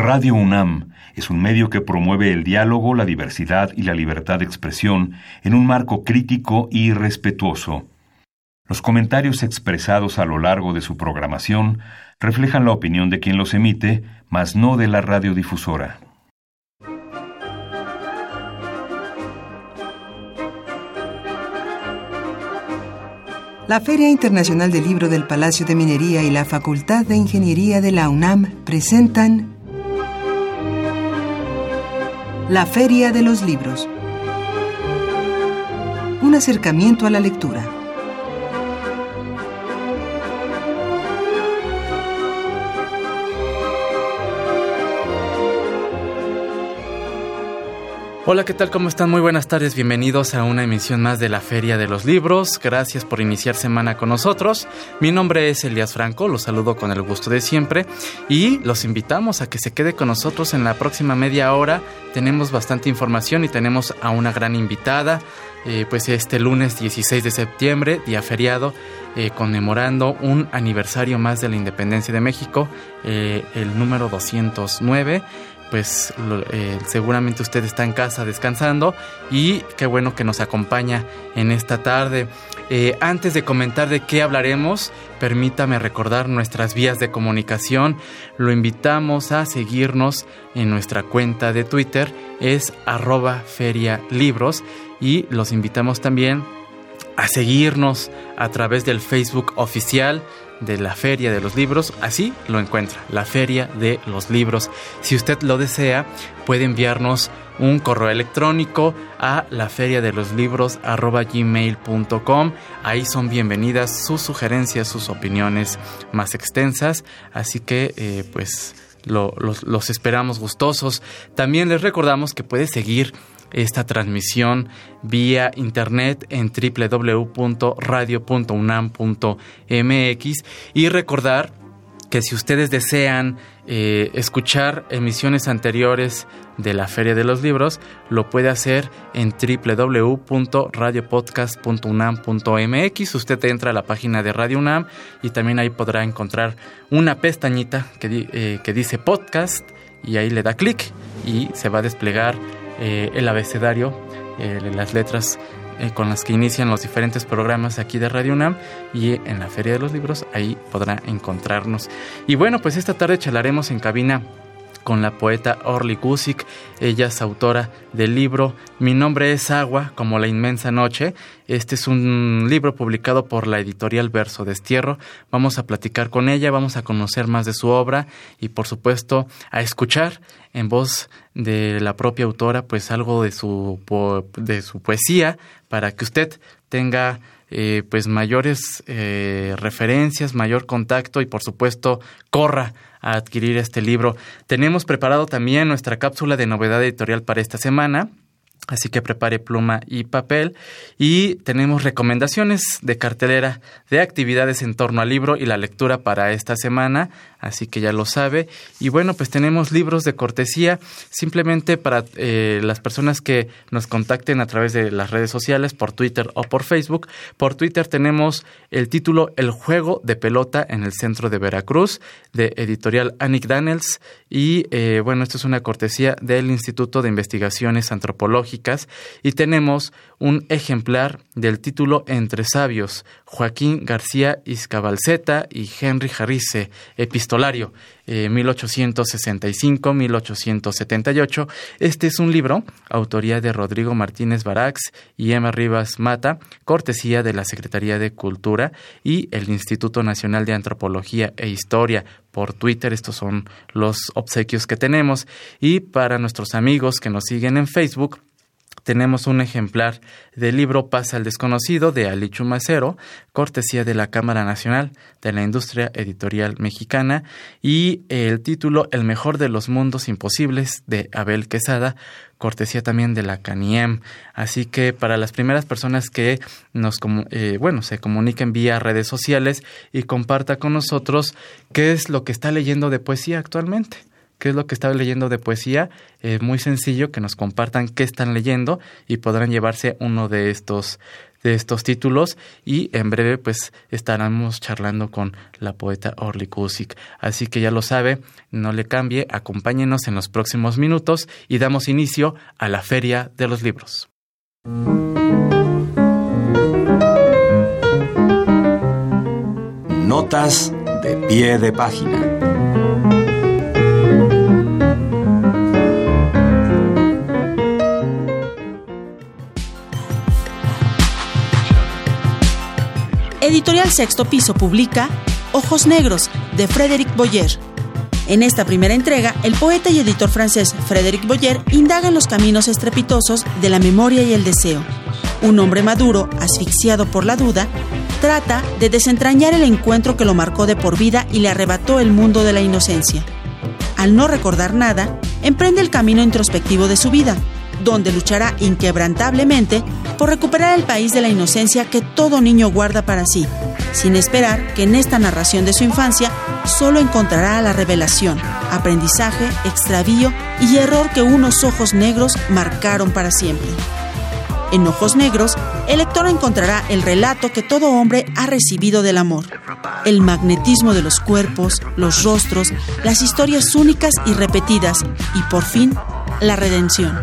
Radio UNAM es un medio que promueve el diálogo, la diversidad y la libertad de expresión en un marco crítico y respetuoso. Los comentarios expresados a lo largo de su programación reflejan la opinión de quien los emite, mas no de la radiodifusora. La Feria Internacional del Libro del Palacio de Minería y la Facultad de Ingeniería de la UNAM presentan La Feria de los Libros. Un acercamiento a la lectura. Hola, ¿qué tal? ¿Cómo están? Muy buenas tardes. Bienvenidos a una emisión más de la Feria de los Libros. Gracias por iniciar semana con nosotros. Mi nombre es Elías Franco, los saludo con el gusto de siempre y los invitamos a que se quede con nosotros en la próxima media hora. Tenemos bastante información y tenemos a una gran invitada. Eh, pues este lunes 16 de septiembre, día feriado, eh, conmemorando un aniversario más de la independencia de México, eh, el número 209 pues eh, seguramente usted está en casa descansando y qué bueno que nos acompaña en esta tarde. Eh, antes de comentar de qué hablaremos, permítame recordar nuestras vías de comunicación. Lo invitamos a seguirnos en nuestra cuenta de Twitter, es arroba ferialibros y los invitamos también a seguirnos a través del Facebook oficial de la Feria de los Libros, así lo encuentra, la Feria de los Libros. Si usted lo desea, puede enviarnos un correo electrónico a la feria de los libros gmail.com. Ahí son bienvenidas sus sugerencias, sus opiniones más extensas, así que eh, pues los, los esperamos gustosos. También les recordamos que puede seguir esta transmisión vía internet en www.radio.unam.mx y recordar que si ustedes desean eh, escuchar emisiones anteriores de la Feria de los Libros, lo puede hacer en www.radiopodcast.unam.mx. Usted entra a la página de Radio UNAM y también ahí podrá encontrar una pestañita que, eh, que dice podcast y ahí le da clic y se va a desplegar eh, el abecedario, eh, las letras eh, con las que inician los diferentes programas aquí de Radio UNAM y en la Feria de los Libros, ahí podrá encontrarnos. Y bueno, pues esta tarde charlaremos en cabina con la poeta Orly Gusick. Ella es autora del libro Mi nombre es Agua, como la inmensa noche. Este es un libro publicado por la editorial Verso Destierro. Vamos a platicar con ella, vamos a conocer más de su obra y por supuesto a escuchar en voz de la propia autora pues algo de su, de su poesía para que usted tenga eh, pues mayores eh, referencias, mayor contacto y por supuesto corra a adquirir este libro. Tenemos preparado también nuestra cápsula de novedad editorial para esta semana. Así que prepare pluma y papel. Y tenemos recomendaciones de cartelera de actividades en torno al libro y la lectura para esta semana así que ya lo sabe. Y bueno, pues tenemos libros de cortesía simplemente para eh, las personas que nos contacten a través de las redes sociales, por Twitter o por Facebook. Por Twitter tenemos el título El juego de pelota en el centro de Veracruz, de editorial Annick Daniels. Y eh, bueno, esto es una cortesía del Instituto de Investigaciones Antropológicas. Y tenemos un ejemplar del título Entre Sabios, Joaquín García Izcabalceta y Henry Harrice, epistolario, 1865-1878. Eh, este es un libro, autoría de Rodrigo Martínez Barax y Emma Rivas Mata, cortesía de la Secretaría de Cultura y el Instituto Nacional de Antropología e Historia. Por Twitter, estos son los obsequios que tenemos. Y para nuestros amigos que nos siguen en Facebook, tenemos un ejemplar del libro Pasa al desconocido de Ali Chumacero, cortesía de la Cámara Nacional de la Industria Editorial Mexicana, y el título El mejor de los mundos imposibles de Abel Quesada, cortesía también de la CANIEM. Así que para las primeras personas que nos eh, bueno, se comuniquen vía redes sociales y comparta con nosotros qué es lo que está leyendo de poesía actualmente qué es lo que están leyendo de poesía, es muy sencillo que nos compartan qué están leyendo y podrán llevarse uno de estos de estos títulos y en breve pues estaremos charlando con la poeta Orly Kusik. Así que ya lo sabe, no le cambie, acompáñenos en los próximos minutos y damos inicio a la Feria de los Libros. Notas de pie de página. Editorial Sexto Piso publica Ojos Negros de Frédéric Boyer. En esta primera entrega, el poeta y editor francés Frédéric Boyer indaga en los caminos estrepitosos de la memoria y el deseo. Un hombre maduro, asfixiado por la duda, trata de desentrañar el encuentro que lo marcó de por vida y le arrebató el mundo de la inocencia. Al no recordar nada, emprende el camino introspectivo de su vida, donde luchará inquebrantablemente por recuperar el país de la inocencia que todo niño guarda para sí, sin esperar que en esta narración de su infancia solo encontrará la revelación, aprendizaje, extravío y error que unos ojos negros marcaron para siempre. En Ojos Negros, el lector encontrará el relato que todo hombre ha recibido del amor, el magnetismo de los cuerpos, los rostros, las historias únicas y repetidas y por fin la redención.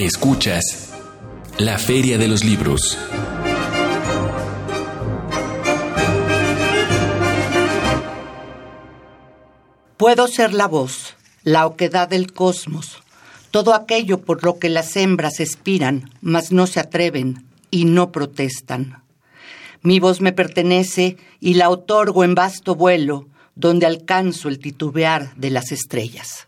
Escuchas la Feria de los Libros. Puedo ser la voz, la oquedad del cosmos, todo aquello por lo que las hembras expiran, mas no se atreven y no protestan. Mi voz me pertenece y la otorgo en vasto vuelo, donde alcanzo el titubear de las estrellas.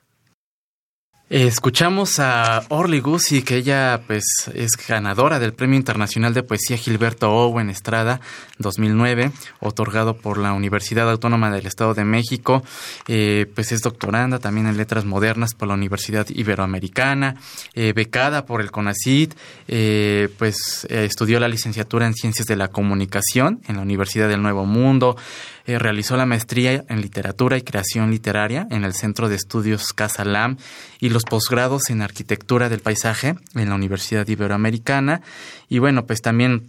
Escuchamos a Orly Guzzi, que ella pues es ganadora del Premio Internacional de Poesía Gilberto Owen Estrada 2009, otorgado por la Universidad Autónoma del Estado de México. Eh, pues es doctoranda también en Letras Modernas por la Universidad Iberoamericana, eh, becada por el CONACYT, eh, pues estudió la licenciatura en Ciencias de la Comunicación en la Universidad del Nuevo Mundo, realizó la maestría en Literatura y Creación Literaria en el Centro de Estudios Casa Lam y los posgrados en Arquitectura del Paisaje en la Universidad Iberoamericana. Y bueno, pues también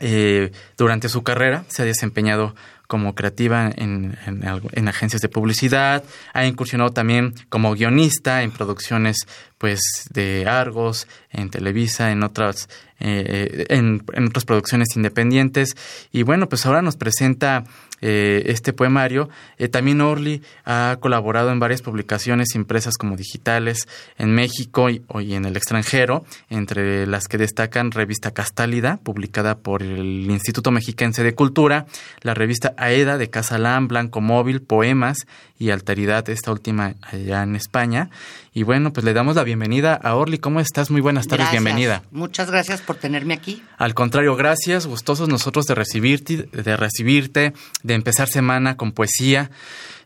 eh, durante su carrera se ha desempeñado como creativa en, en, agencias de publicidad, ha incursionado también como guionista en producciones pues de Argos, en Televisa, en otras eh, en, en, otras producciones independientes y bueno pues ahora nos presenta eh, este poemario. Eh, también Orly ha colaborado en varias publicaciones impresas como digitales en México y, en el extranjero, entre las que destacan Revista Castálida, publicada por el Instituto Mexiquense de Cultura, la revista AEDA de Casalán, Blanco Móvil, Poemas y Alteridad, esta última allá en España. Y bueno, pues le damos la bienvenida a Orly. ¿Cómo estás? Muy buenas tardes, bienvenida. Muchas gracias por tenerme aquí. Al contrario, gracias, gustosos nosotros de recibirte, de recibirte, de empezar semana con poesía.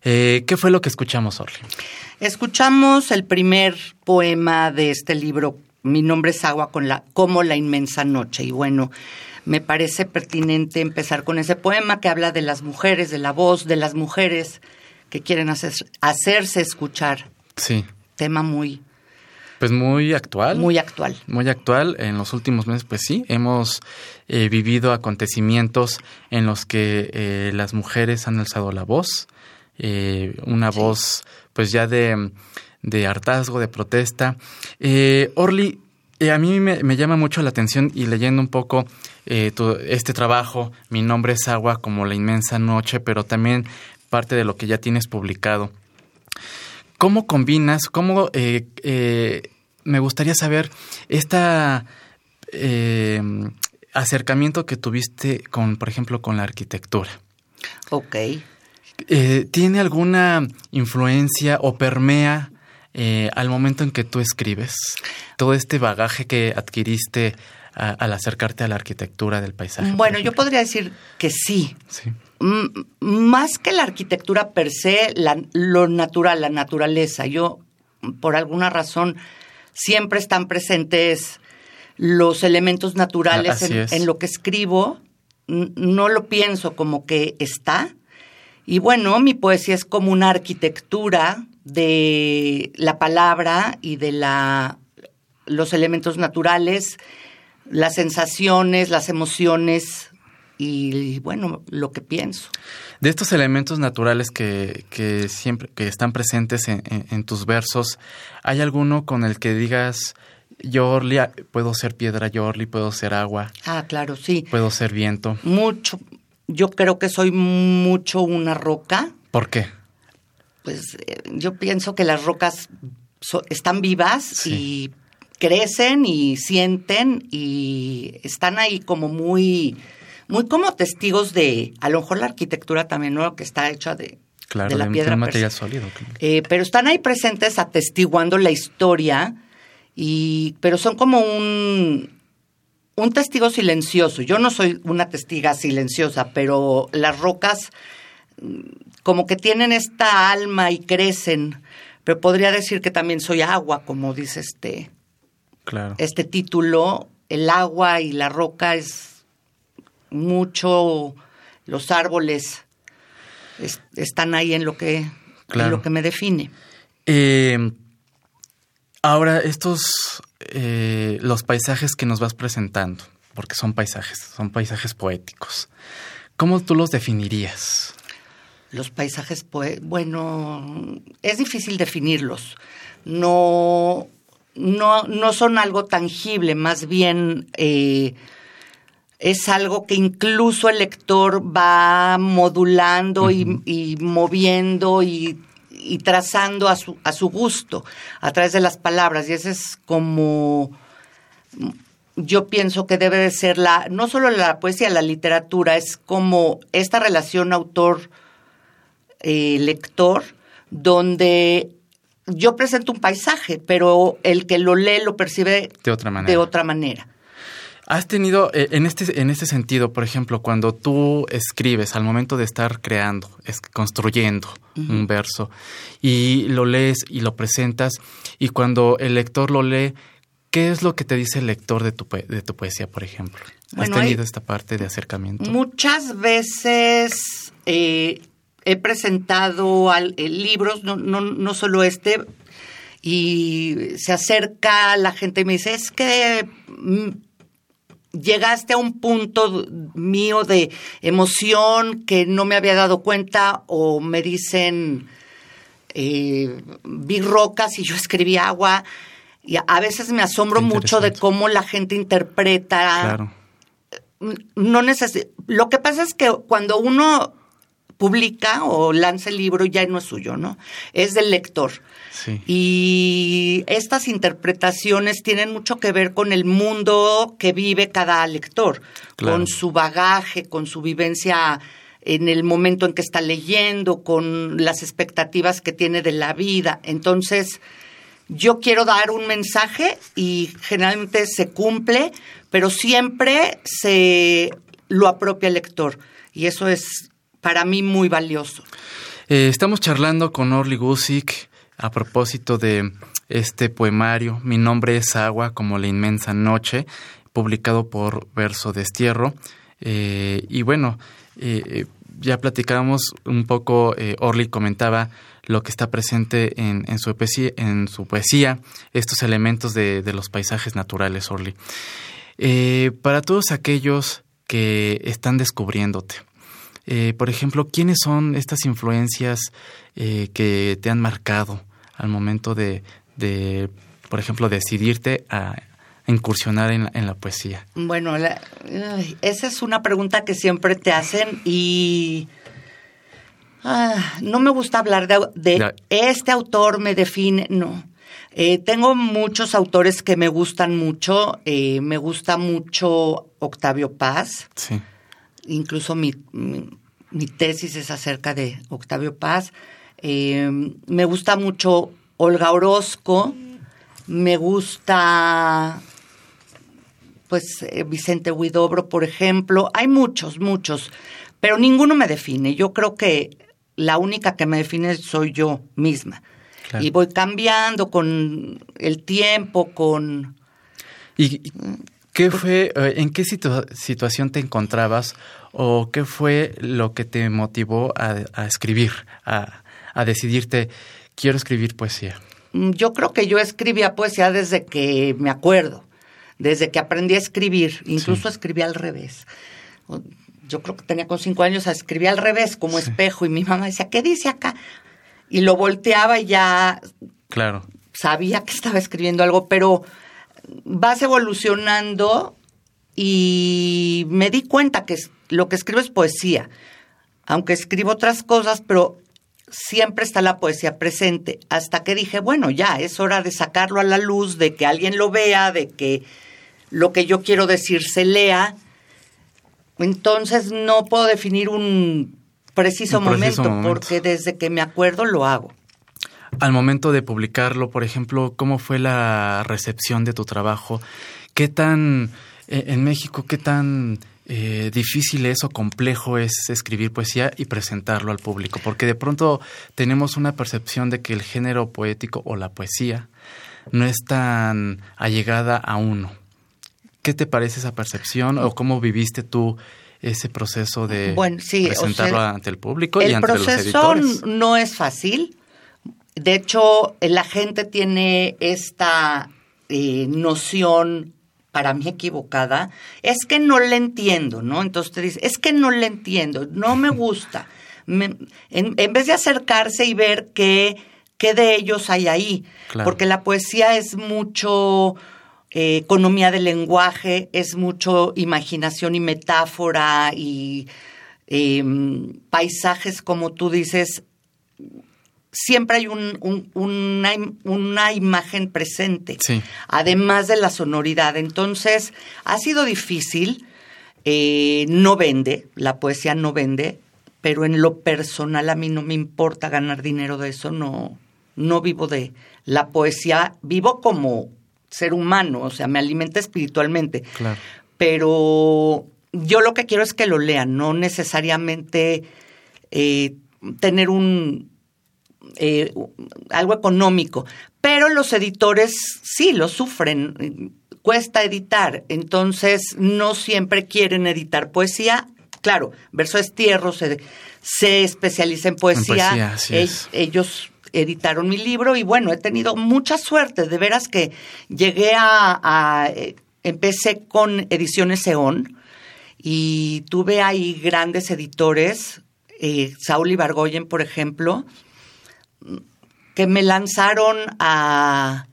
Eh, ¿Qué fue lo que escuchamos, Orly? Escuchamos el primer poema de este libro, Mi nombre es agua con la, como la inmensa noche. Y bueno, me parece pertinente empezar con ese poema que habla de las mujeres, de la voz de las mujeres que quieren hacerse escuchar. Sí tema muy... Pues muy actual. Muy actual. Muy actual. En los últimos meses, pues sí, hemos eh, vivido acontecimientos en los que eh, las mujeres han alzado la voz, eh, una voz pues ya de, de, hartazgo, de protesta. Orly, a mí me, me, llama mucho la atención y leyendo un poco este trabajo, mi nombre es Agua como la inmensa noche, pero también parte de lo que ya tienes publicado. ¿Cómo combinas, cómo eh, eh, me gustaría saber esta eh, acercamiento que tuviste con, por ejemplo, con la arquitectura? Ok. ¿Tiene alguna influencia o permea al momento en que tú escribes? Todo este bagaje que adquiriste al acercarte a la arquitectura del paisaje. Bueno, yo podría decir que sí. Sí más que la arquitectura per se, lo natural, la naturaleza. Yo, por alguna razón, siempre están presentes los elementos naturales en, lo que escribo no lo pienso como que está. Y bueno, mi poesía es como una arquitectura de la palabra y de la, los elementos naturales, las sensaciones, las emociones y bueno, lo que pienso. De estos elementos naturales que, que siempre que están presentes en, en, tus versos, ¿hay alguno con el que digas yo Orly, puedo ser piedra, yo Orly, puedo ser agua? Ah, claro, sí. Puedo ser viento. Mucho. Yo creo que soy mucho una roca. ¿Por qué? Pues eh, yo pienso que las rocas están vivas y crecen y sienten y están ahí como muy muy como testigos de, a lo mejor la arquitectura también, ¿no? Que está hecha de, claro, de la de, piedra. material sólido. Eh, pero están ahí presentes atestiguando la historia, y, pero son como un, un testigo silencioso. Yo no soy una testiga silenciosa, pero las rocas mm, como que tienen esta alma y crecen. Pero podría decir que también soy agua, como dice este, claro. este título. El agua y la roca es mucho los árboles es, están ahí en lo que claro. en lo que me define. Eh, ahora estos eh, los paisajes que nos vas presentando, porque son paisajes, son paisajes poéticos. ¿Cómo tú los definirías? Los paisajes poe bueno, es difícil definirlos. No no no son algo tangible, más bien eh, es algo que incluso el lector va modulando uh -huh. y, y, moviendo y, y, trazando a su, a su gusto a través de las palabras. Y ese es como yo pienso que debe de ser la, no solo la poesía, la literatura, es como esta relación autor-lector, eh, donde yo presento un paisaje, pero el que lo lee lo percibe de otra manera. De otra manera. Has tenido, eh, en este, en este sentido, por ejemplo, cuando tú escribes, al momento de estar creando, es, construyendo uh -huh. un verso, y lo lees y lo presentas, y cuando el lector lo lee, ¿qué es lo que te dice el lector de tu, de tu poesía, por ejemplo? Bueno, ¿Has tenido esta parte de acercamiento? Muchas veces eh, he presentado al, eh, libros, no, no, no solo este, y se acerca la gente y me dice, es que llegaste a un punto mío de emoción que no me había dado cuenta o me dicen eh, vi rocas y yo escribí agua. Y a veces me asombro mucho de cómo la gente interpreta. Claro. no neces lo que pasa es que cuando uno publica o lanza el libro ya no es suyo, ¿no? Es del lector. Sí. Y estas interpretaciones tienen mucho que ver con el mundo que vive cada lector, claro. con su bagaje, con su vivencia en el momento en que está leyendo, con las expectativas que tiene de la vida. Entonces, yo quiero dar un mensaje y generalmente se cumple, pero siempre se lo apropia el lector. Y eso es para mí muy valioso. Eh, estamos charlando con Orly Gusick a propósito de este poemario, Mi nombre es agua como la inmensa noche, publicado por Verso Destierro. Eh, y bueno, eh, ya platicamos un poco, Orly comentaba lo que está presente en, en, su, poesía, en su poesía, estos elementos de, de los paisajes naturales, Orly. para todos aquellos que están descubriéndote, eh, por ejemplo, ¿quiénes son estas influencias eh, que te han marcado al momento de, de por ejemplo, decidirte a, incursionar en la, en la poesía? Bueno, la, esa es una pregunta que siempre te hacen y ah, no me gusta hablar de, de Ya. este autor me define, no. Eh, tengo muchos autores que me gustan mucho. eh, me gusta mucho Octavio Paz. Sí. Incluso mi, mi, mi tesis es acerca de Octavio Paz. Eh, me gusta mucho Olga Orozco. Me gusta pues eh, Vicente Huidobro, por ejemplo. Hay muchos, muchos, pero ninguno me define. Yo creo que la única que me define soy yo misma. Claro. Y voy cambiando con el tiempo, con... ¿Y, y ¿Qué fue, eh, en qué situación te encontrabas o qué fue lo que te motivó a, escribir, a, decidirte, quiero escribir poesía? Mm, yo creo que yo escribía poesía desde que me acuerdo, desde que aprendí a escribir, incluso escribí al revés. Yo creo que tenía con cinco años, escribía al revés como espejo y mi mamá decía, ¿qué dice acá? Y lo volteaba y ya claro. sabía que estaba escribiendo algo, pero vas evolucionando y me di cuenta que lo que escribo es poesía, aunque escribo otras cosas, pero siempre está la poesía presente, hasta que dije, bueno, ya es hora de sacarlo a la luz, de que alguien lo vea, de que lo que yo quiero decir se lea. Entonces no puedo definir un preciso, momento, porque desde que me acuerdo lo hago. Al momento de publicarlo, por ejemplo, ¿cómo fue la recepción de tu trabajo? ¿Qué tan, eh, en México, qué tan eh, difícil es o complejo es escribir poesía y presentarlo al público? Porque de pronto tenemos una percepción de que el género poético o la poesía no es tan allegada a uno. ¿Qué te parece esa percepción o cómo viviste tú ese proceso de presentarlo ante el público y ante los editores? El proceso no es fácil de hecho, la gente tiene esta eh, noción para mí equivocada, es que no le entiendo, ¿no? Entonces te dice, es que no le entiendo, no me gusta. en, vez de acercarse y ver qué, qué de ellos hay ahí, porque la poesía es mucho eh, economía del lenguaje, es mucho imaginación y metáfora y em, paisajes, como tú dices, siempre hay un, una, imagen presente, además de la sonoridad. Entonces, ha sido difícil, eh, no vende, la poesía no vende, pero en lo personal a mí no me importa ganar dinero de eso, no, no vivo de la poesía, vivo como ser humano, o sea, me alimenta espiritualmente. Claro. Pero yo lo que quiero es que lo lean, no necesariamente eh, tener un, eh, algo económico, pero los editores sí lo sufren, cuesta editar, entonces no siempre quieren editar poesía. Claro, Verso Estierro se, se especializa en poesía, ellos editaron mi libro y bueno, he tenido mucha suerte, de veras que llegué a, eh, empecé con Ediciones Eón y tuve ahí grandes editores, eh, Saúl Ibargoyen, por ejemplo, que me lanzaron a,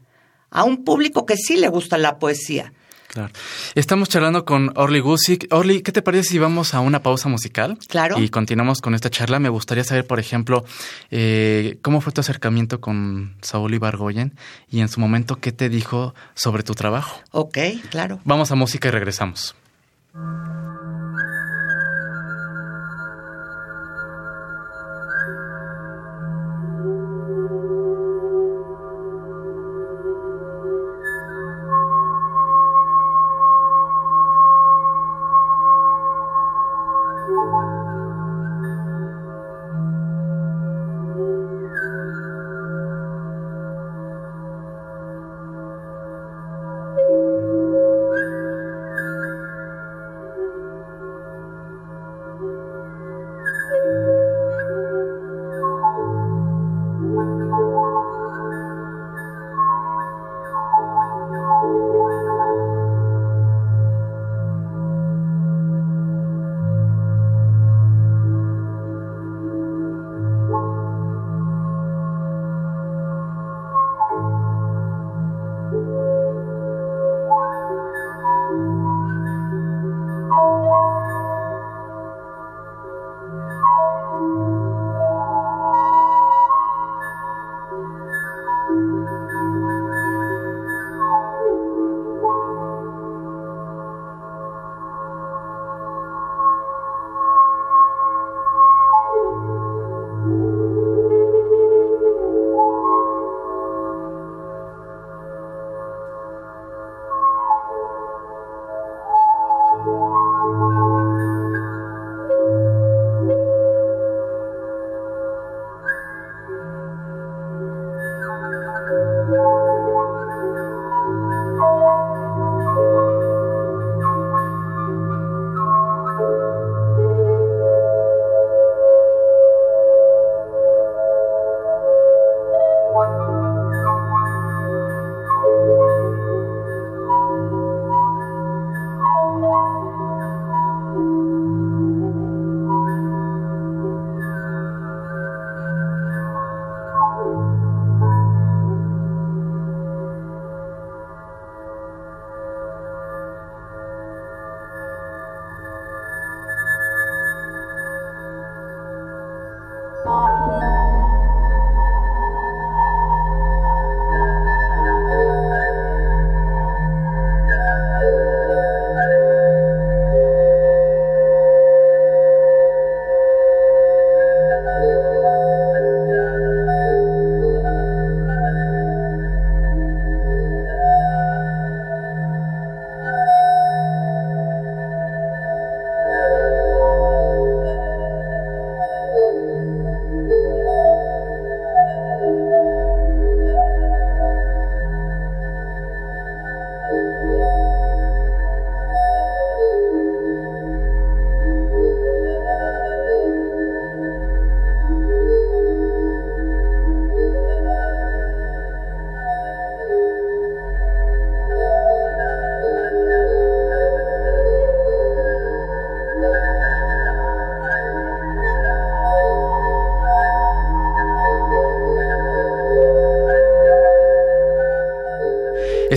a un público que sí le gusta la poesía. Claro. Estamos charlando con Orly Gusick. Orly, ¿qué te parece si vamos a una pausa musical? Claro. Y continuamos con esta charla. Me gustaría saber, por ejemplo, eh, cómo fue tu acercamiento con Saúl Ibargoyen y en su momento qué te dijo sobre tu trabajo. Ok, claro. Vamos a música y regresamos.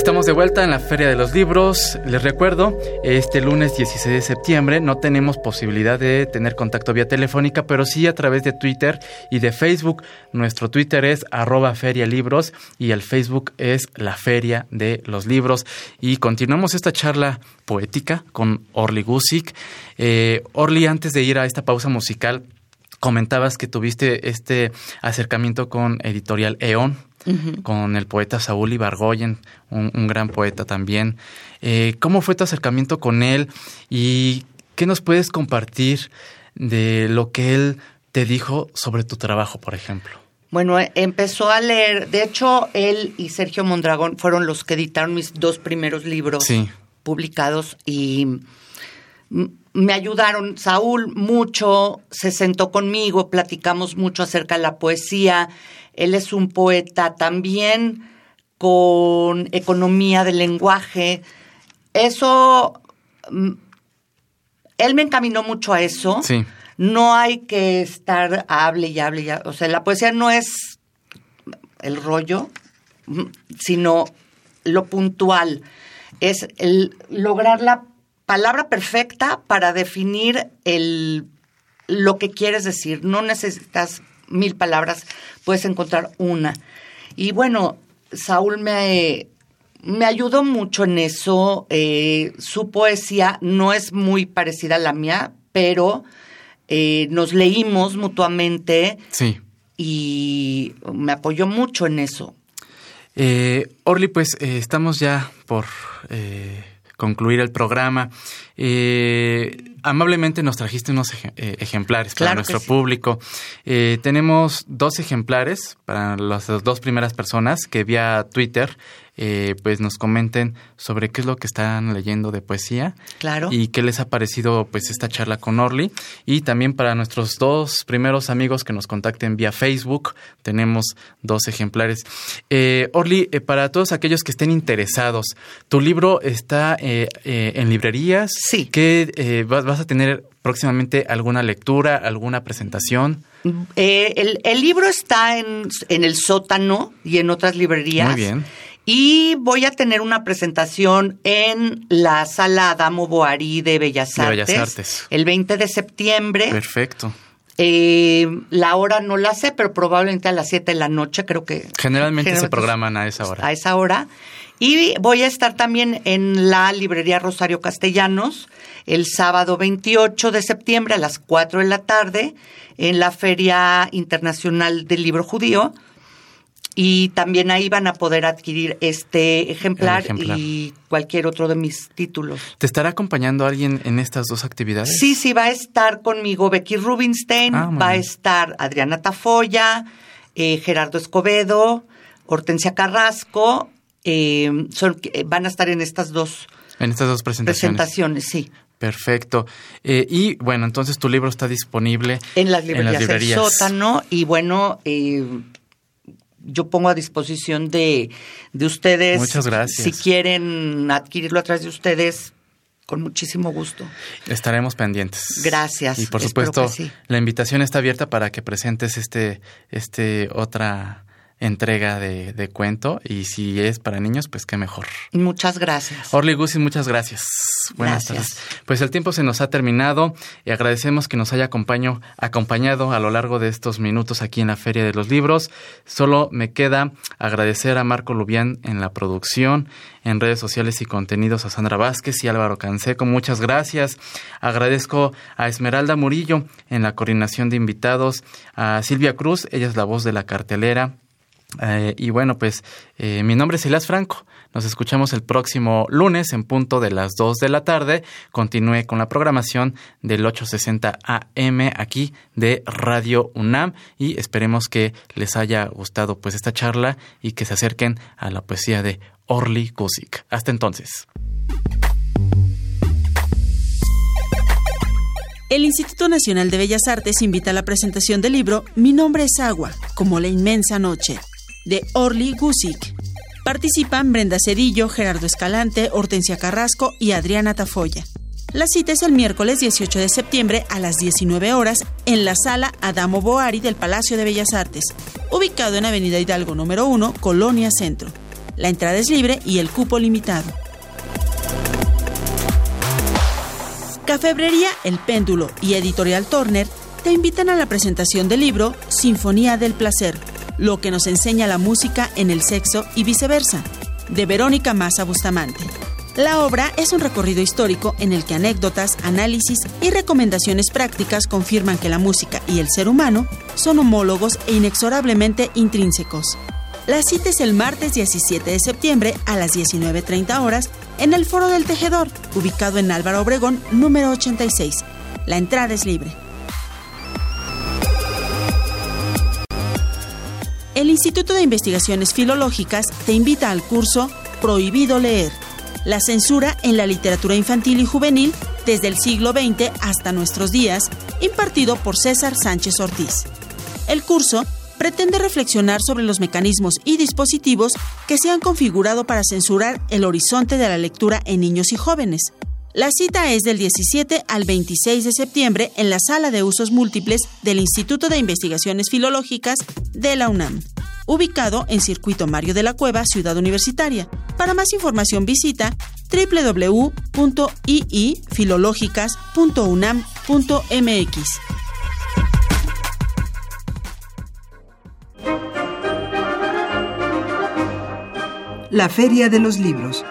Estamos de vuelta en la Feria de los Libros. Les recuerdo, este lunes 16 de septiembre no tenemos posibilidad de tener contacto vía telefónica, pero sí a través de Twitter y de Facebook. Nuestro Twitter es arroba ferialibros y el Facebook es la Feria de los Libros. Y continuamos esta charla poética con Orly Gusick. Eh, Orly, antes de ir a esta pausa musical, comentabas que tuviste este acercamiento con Editorial E.ON con el poeta Saúl Ibargoyen, un, un gran poeta también. Eh, ¿Cómo fue tu acercamiento con él y qué nos puedes compartir de lo que él te dijo sobre tu trabajo, por ejemplo? Bueno, empezó a leer, de hecho, él y Sergio Mondragón fueron los que editaron mis dos primeros libros publicados y me ayudaron Saúl mucho, se sentó conmigo, platicamos mucho acerca de la poesía. Él es un poeta también con economía del lenguaje. Eso, mm, él me encaminó mucho a eso. Sí. No hay que estar hable y hable y O sea, la poesía no es el rollo, mm, sino lo puntual. Es el lograr la palabra perfecta para definir el, lo que quieres decir. No necesitas mil palabras, puedes encontrar una. Y bueno, Saúl me, me ayudó mucho en eso. Eh, su poesía no es muy parecida a la mía, pero eh, nos leímos mutuamente. Sí. Y me apoyó mucho en eso. Eh, Orly, pues estamos ya por concluir el programa. Eh, amablemente nos trajiste unos eh, ejemplares para nuestro público. Eh, tenemos dos ejemplares para las dos primeras personas que vía Twitter eh, pues nos comenten sobre qué es lo que están leyendo de poesía. Claro. Y qué les ha parecido pues esta charla con Orly. Y también para nuestros dos primeros amigos que nos contacten vía Facebook, tenemos dos ejemplares. Eh, Orly, eh, para todos aquellos que estén interesados, tu libro está eh, en librerías. Sí. ¿Qué vas, a tener próximamente alguna lectura, alguna presentación? el, el, libro está en, en, el sótano y en otras librerías. Muy bien. Y voy a tener una presentación en la sala Adamo Boari de Bellas Artes, el 20 de septiembre. Perfecto. Eh, la hora no la sé, pero probablemente a las 7 de la noche, creo que. Generalmente, se programan a esa hora. A esa hora. Y voy a estar también en la librería Rosario Castellanos el sábado 28 de septiembre a las 4 de la tarde en la Feria Internacional del Libro Judío y también ahí van a poder adquirir este ejemplar, y cualquier otro de mis títulos. ¿Te estará acompañando alguien en estas dos actividades? Sí, sí, va a estar conmigo Becky Rubinstein, ah, va a estar Adriana Tafoya, eh, Gerardo Escobedo, Hortensia Carrasco, eh, son, van a estar en estas dos, en estas dos presentaciones. Presentaciones, sí. Perfecto. Eh, y bueno, entonces tu libro está disponible en las librerías, en del sótano y bueno, eh, yo pongo a disposición de, de ustedes. Muchas gracias. Si quieren adquirirlo a través de ustedes, con muchísimo gusto. Estaremos pendientes. Gracias. Y por supuesto, la invitación está abierta para que presentes este, este otra entrega de, de, cuento y si es para niños, pues qué mejor. Muchas gracias. Orly Gussi, muchas gracias. Buenas tardes. Pues el tiempo se nos ha terminado y agradecemos que nos haya acompañado, acompañado a lo largo de estos minutos aquí en la Feria de los Libros. Solo me queda agradecer a Marco Lubián en la producción, en redes sociales y contenidos a Sandra Vázquez y Álvaro Canseco. Muchas gracias. Agradezco a Esmeralda Murillo en la coordinación de invitados, a Silvia Cruz, ella es la voz de la cartelera eh, y bueno, pues eh, mi nombre es Silas Franco. Nos escuchamos el próximo lunes en punto de las 2 de la tarde. Continúe con la programación del 860 AM aquí de Radio UNAM y esperemos que les haya gustado pues esta charla y que se acerquen a la poesía de Orly Guzik. Hasta entonces. El Instituto Nacional de Bellas Artes invita a la presentación del libro Mi nombre es agua, como la inmensa noche de Orly Gusick. Participan Brenda Cedillo, Gerardo Escalante, Hortensia Carrasco y Adriana Tafoya. La cita es el miércoles 18 de septiembre a las 19 horas en la sala Adamo Boari del Palacio de Bellas Artes, ubicado en Avenida Hidalgo número 1, Colonia Centro. La entrada es libre y el cupo limitado. Cafebrería El Péndulo y Editorial Turner te invitan a la presentación del libro Sinfonía del Placer, lo que nos enseña la música en el sexo y viceversa, de Verónica Massa Bustamante. La obra es un recorrido histórico en el que anécdotas, análisis y recomendaciones prácticas confirman que la música y el ser humano son homólogos e inexorablemente intrínsecos. La cita es el martes 17 de septiembre a las 19.30 horas en el Foro del Tejedor, ubicado en Álvaro Obregón, número 86. La entrada es libre. El Instituto de Investigaciones Filológicas te invita al curso Prohibido leer la censura en la literatura infantil y juvenil desde el siglo XX hasta nuestros días, impartido por César Sánchez Ortiz. El curso pretende reflexionar sobre los mecanismos y dispositivos que se han configurado para censurar el horizonte de la lectura en niños y jóvenes. La cita es del 17 al 26 de septiembre en la sala de usos múltiples del Instituto de Investigaciones Filológicas de la UNAM ubicado en Circuito Mario de la Cueva, Ciudad Universitaria. Para más información visita www.iifilológicas.unam.mx. La Feria de los Libros